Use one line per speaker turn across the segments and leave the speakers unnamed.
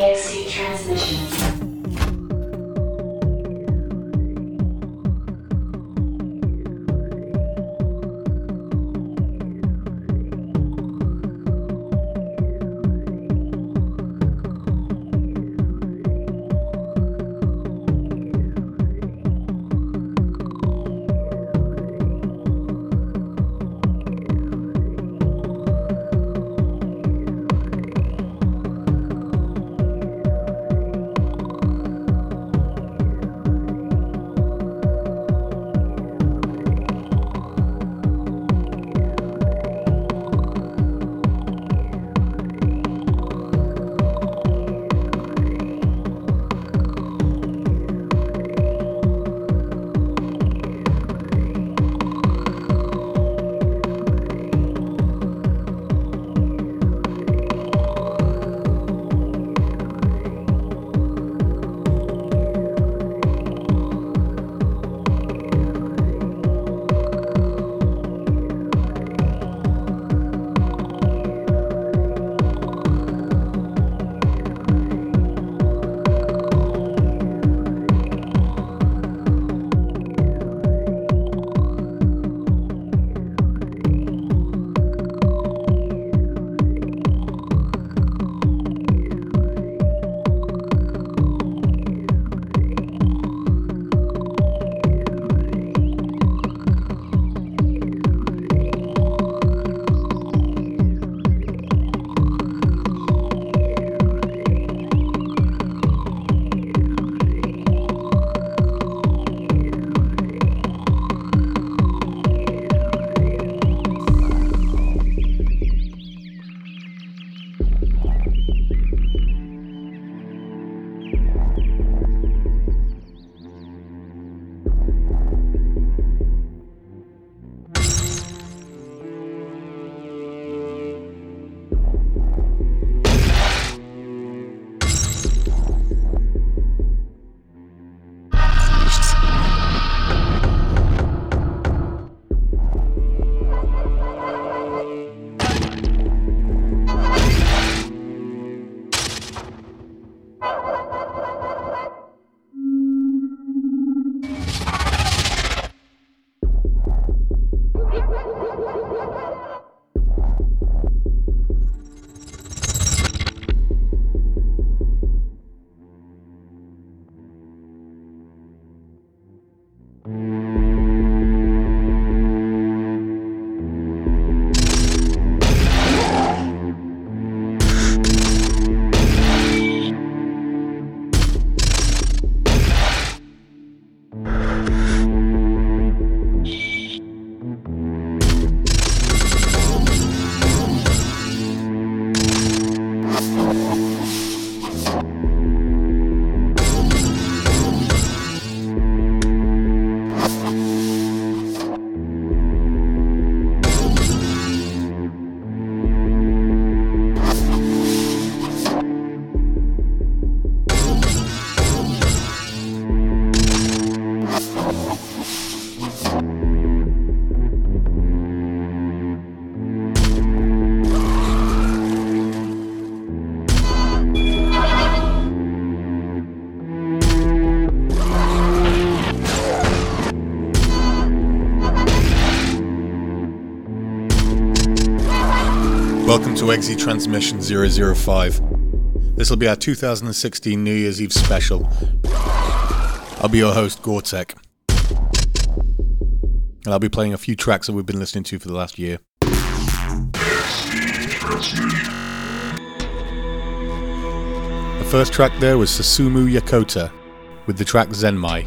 EXE transmission.
EXE Transmission 005. This will be our 2016 New Year's Eve special. I'll be your host, Gore Tech. And I'll be playing a few tracks that we've been listening to for the last year. The first track there was Susumu Yokota with the track Zenmai,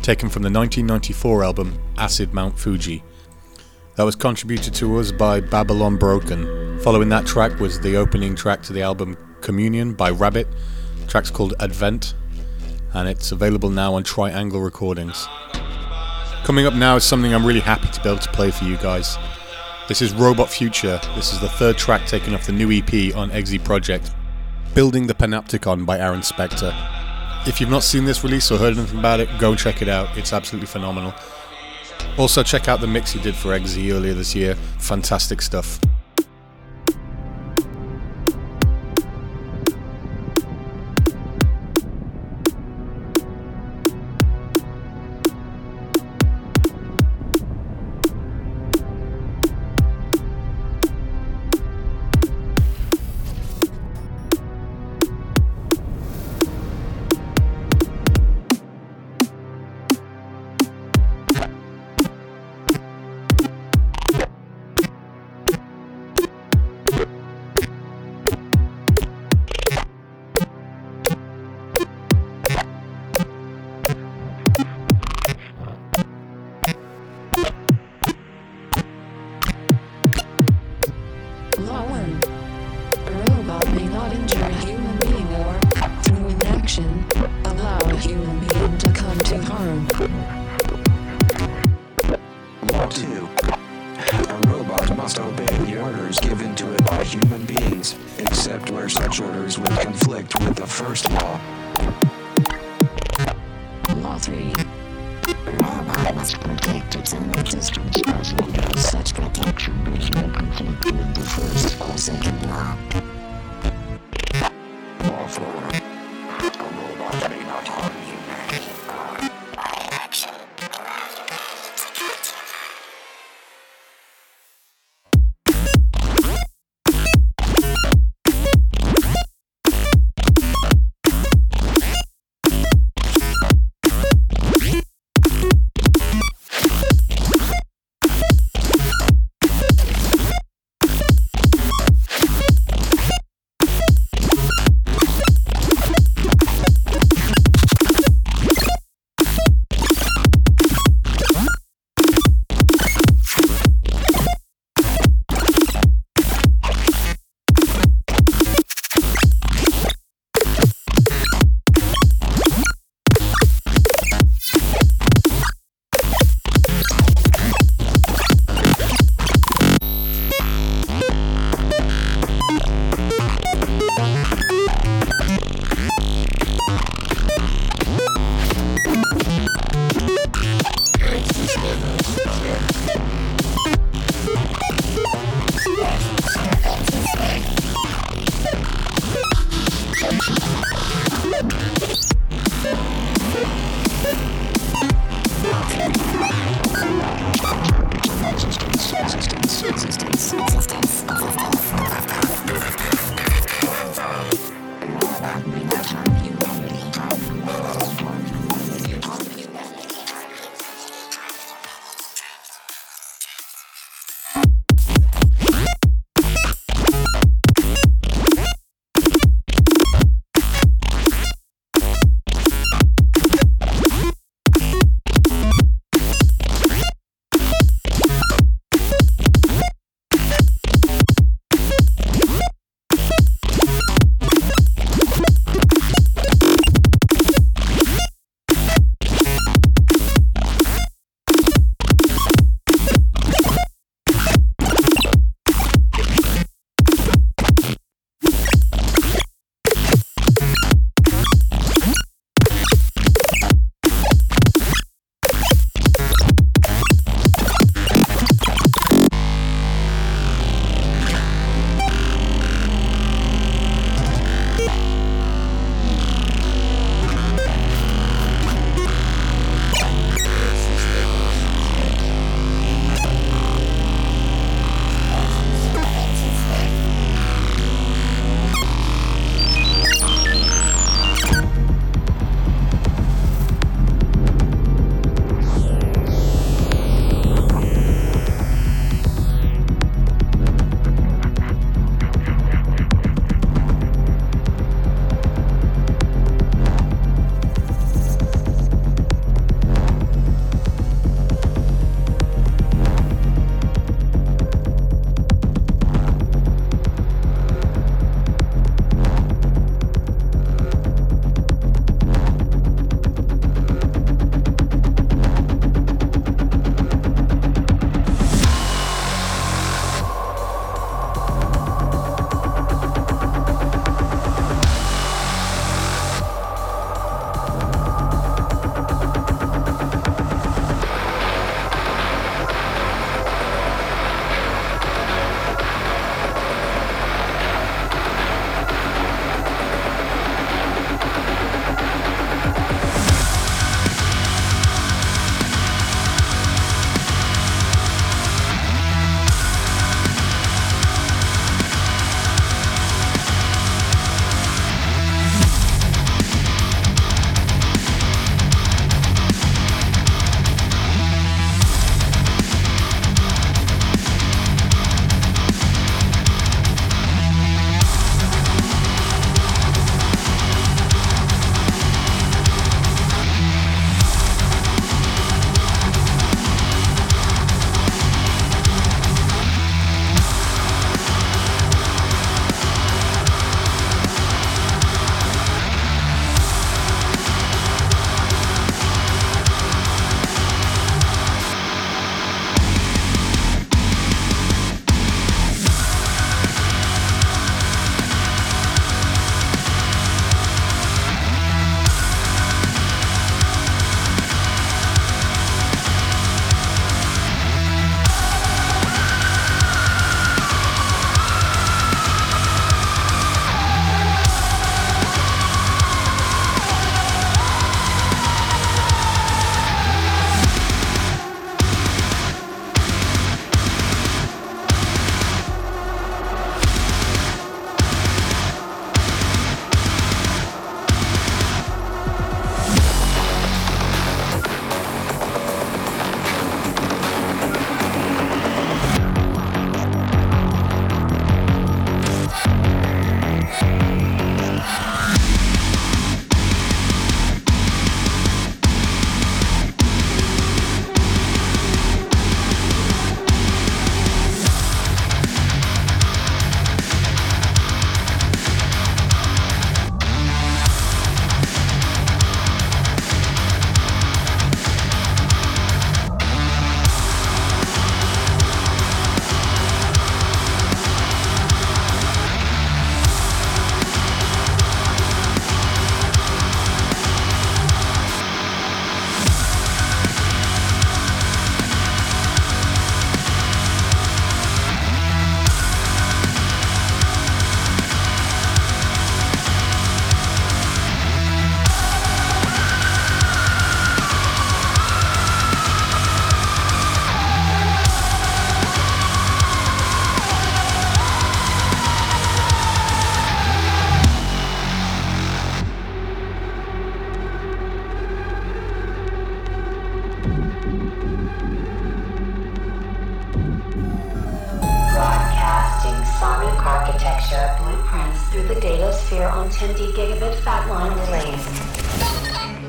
taken from the 1994 album Acid Mount Fuji. That was contributed to us by Babylon Broken. Following that track was the opening track to the album Communion by Rabit. The track's called Advent, and it's available now on Tri Angle Recordings. Coming up now is something I'm really happy to be able to play for you guys. This is Robot Future. This is the third track taken off the new EP on EXE Project, Building the Panopticon by Aaron Spectre. If you've not seen this release or heard anything about it, go check it out. It's absolutely phenomenal. Also, check out the mix he did for EXE earlier this year. Fantastic stuff.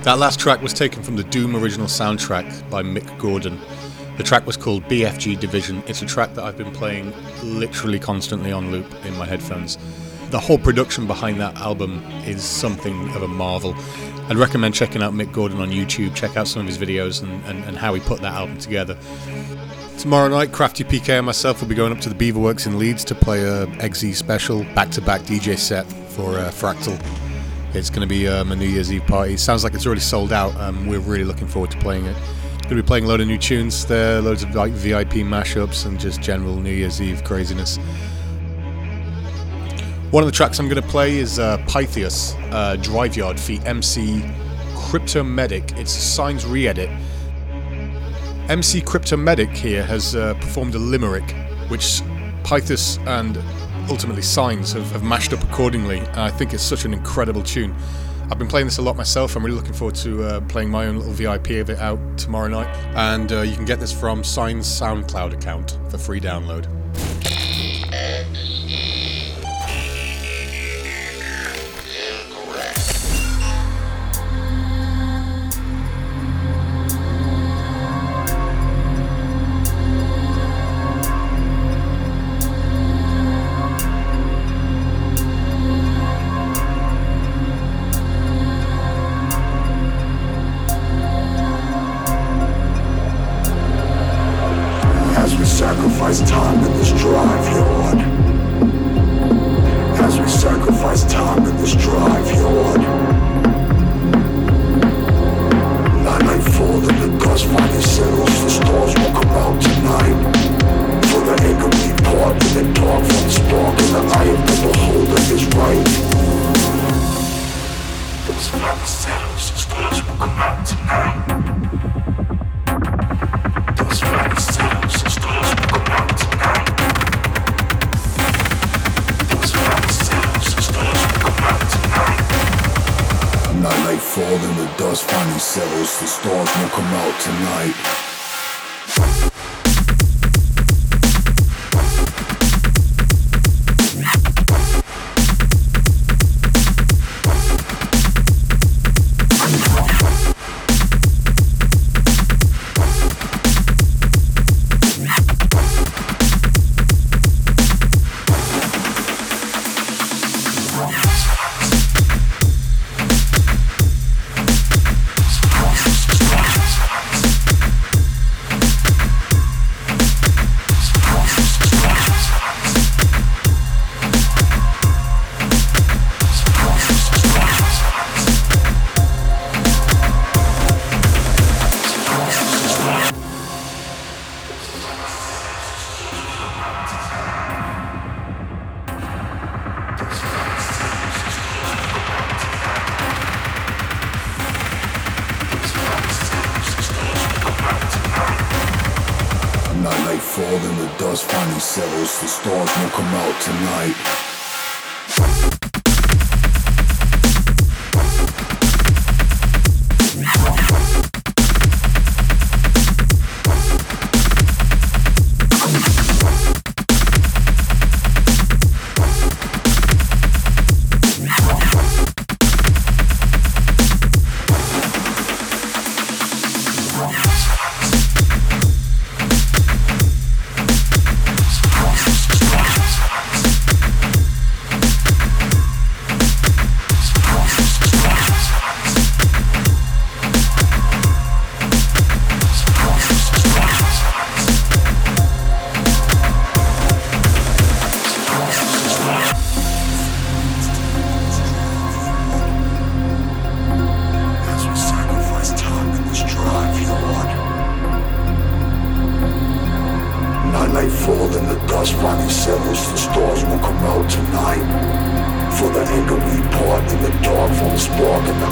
That last track was taken from the Doom original soundtrack by Mick Gordon. The track was called BFG Division. It's a track that I've been playing literally constantly on loop in my headphones. The whole production behind that album is something of a marvel. I'd recommend checking out Mick Gordon on YouTube, check out some of his videos and, and, and how he put that album together. Tomorrow night, Crafty PK and myself will be going up to the Beaverworks in Leeds to play a EXE special back to back DJ set for uh, Fractal. It's going to be um, a New Year's Eve party. Sounds like it's already sold out. Um, we're really looking forward to playing it. Going to be playing a load of new tunes there, loads of like VIP mashups, and just general New Year's Eve craziness. One of the tracks I'm going to play is uh, Pythius uh, Driveyard feat MC Kryptomedic. It's a Signs re edit. MC Kryptomedic here has uh, performed a limerick, which Pythius and ultimately Signs have, have mashed up accordingly. I think it's such an incredible tune. I've been playing this a lot myself. I'm really looking forward to uh, playing my own little VIP of it out tomorrow night. And uh, you can get this from Signs SoundCloud account for free download.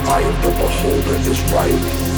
Eye the beholder is right.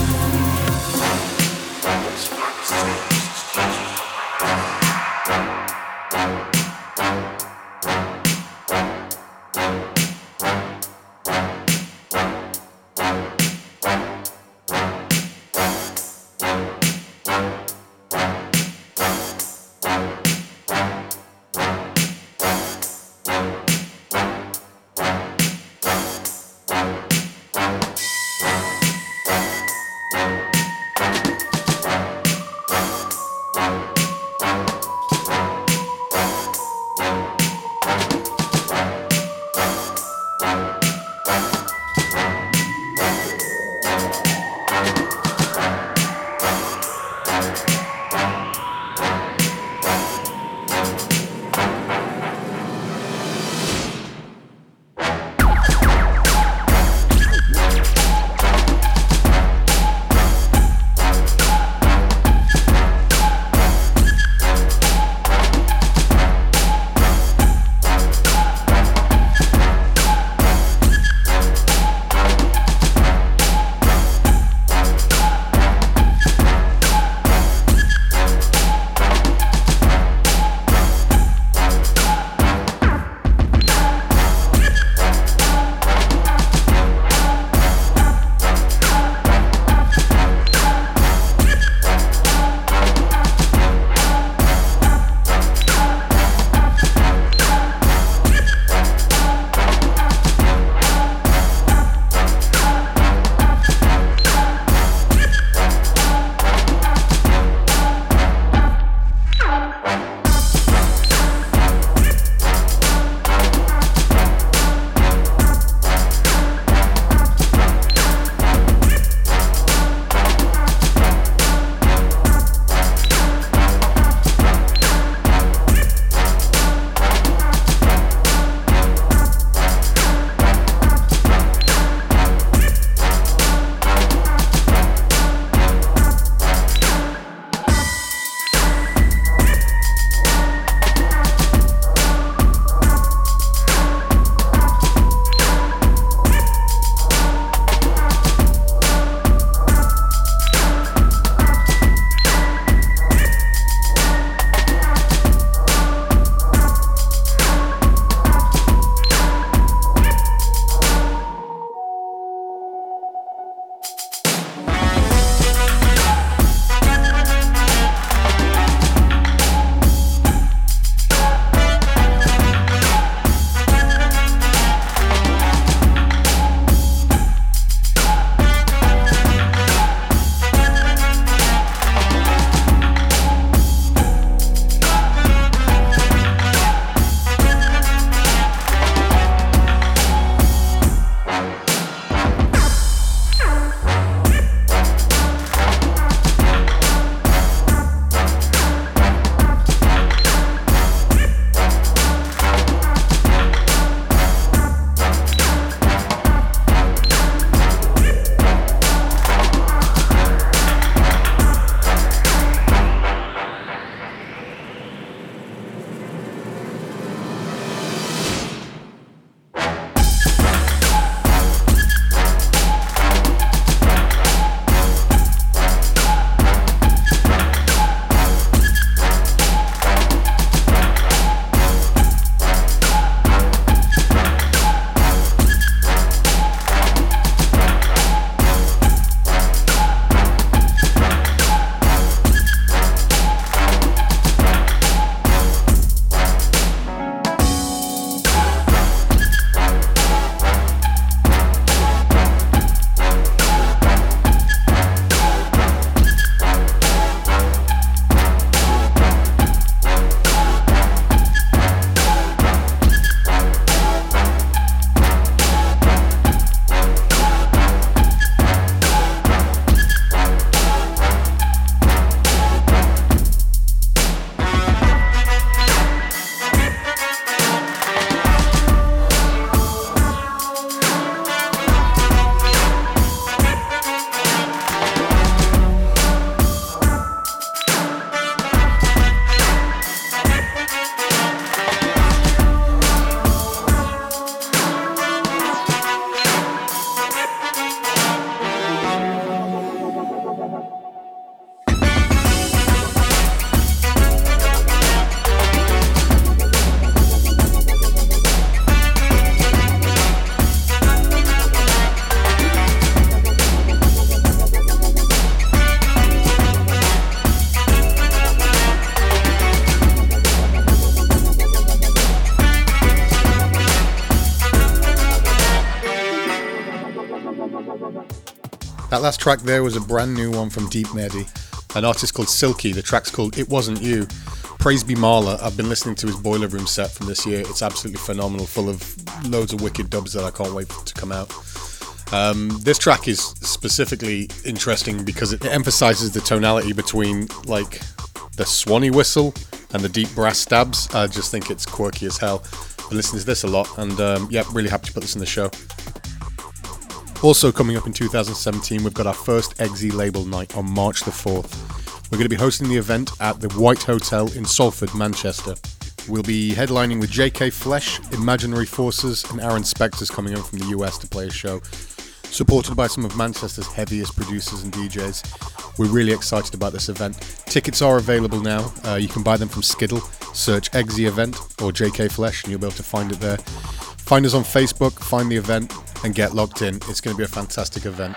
That last track there was a brand new one from Deep Medi, an artist called Silkie. The track's called It Wasn't You. Praise be Mala. I've been listening to his Boiler Room set from this year. It's absolutely phenomenal, full of loads of wicked dubs that I can't wait to come out. Um, this track is specifically interesting because it emphasizes the tonality between like the swanny whistle and the deep brass stabs. I just think it's quirky as hell. I listen to this a lot, and um, yeah, really happy to put this in the show. Also, coming up in 2017, we've got our first EXE label night on March the 4th. We're going to be hosting the event at the White Hotel in Salford, Manchester. We'll be headlining with JK Flesh, Imaginary Forces, and Aaron Spectre's coming in from the US to play a show. Supported by some of Manchester's heaviest producers and DJs. We're really excited about this event. Tickets are available now. Uh, you can buy them from Skiddle. Search EXE Event or JK Flesh and you'll be able to find it there. Find us on Facebook, find the event, and get locked in. It's going to be a fantastic event.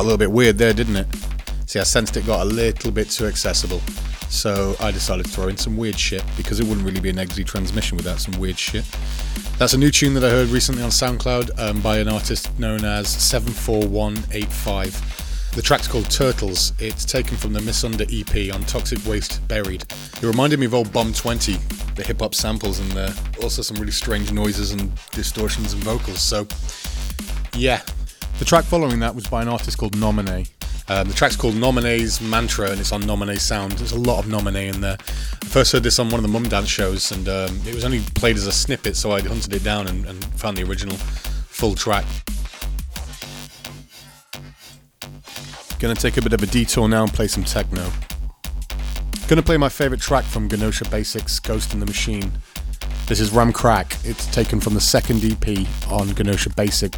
Got a little bit weird there, didn't it? See, I sensed it got a little bit too accessible. So I decided to throw in some weird shit because it wouldn't really be an EXE transmission without some weird shit. That's a new tune that I heard recently on SoundCloud um, by an artist known as 74185. The track's called Turtles. It's taken from the Misunder EP on Toxic Waste Buried. It reminded me of old Bomb 20, the hip hop samples, and uh, also some really strange noises and distortions and vocals. So, yeah. The track following that was by an artist called Nomine. Um, the track's called Nomine's Mantra and it's on Nomine Sound. There's a lot of Nomine in there. I first heard this on one of the Mumdance shows and um, it was only played as a snippet, so I hunted it down and, and found the original full track. Gonna take a bit of a detour now and play some techno. Gonna play my favourite track from Genosha Basics, Ghost in the Machine. This is Ramkraak. It's taken from the second EP on Genosha Basic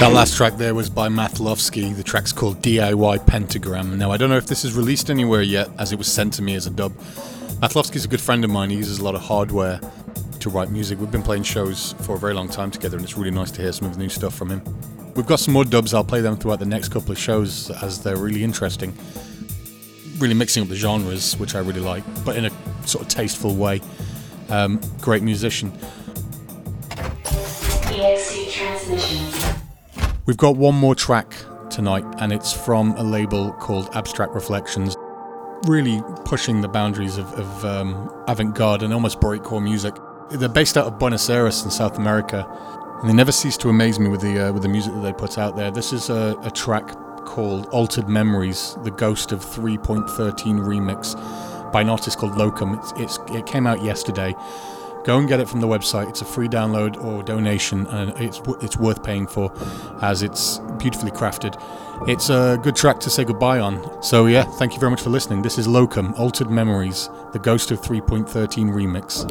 That last track there was by Mathlovsky. The track's called DIY Pentagram. Now, I don't know if this is released anywhere yet, as it was sent to me as a dub. Mathlovsky's a good friend of mine. He uses a lot of hardware to write music. We've been playing shows for a very long time together, and it's really nice to hear some of the new stuff from him. We've got some more dubs. I'll play them throughout the next couple of shows as they're really interesting. Really mixing up the genres, which I really like, but in a sort of tasteful way. Um, great musician.
EXE transmissions.
We've got one more track tonight, and it's from a label called Abstract Reflections. Really pushing the boundaries of, of um, avant garde and almost breakcore music. They're based out of Buenos Aires in South America, and they never cease to amaze me with the uh, with the music that they put out there. This is a, a track called Altered Memories, the Ghost of 3.13 remix by an artist called Lokom. It's, it's, it came out yesterday. Go and get it from the website. It's a free download or donation, and it's it's worth paying for, as it's beautifully crafted. It's a good track to say goodbye on. So yeah, thank you very much for listening. This is Lokom, Altered Memories, the Ghost of 3.13 remix.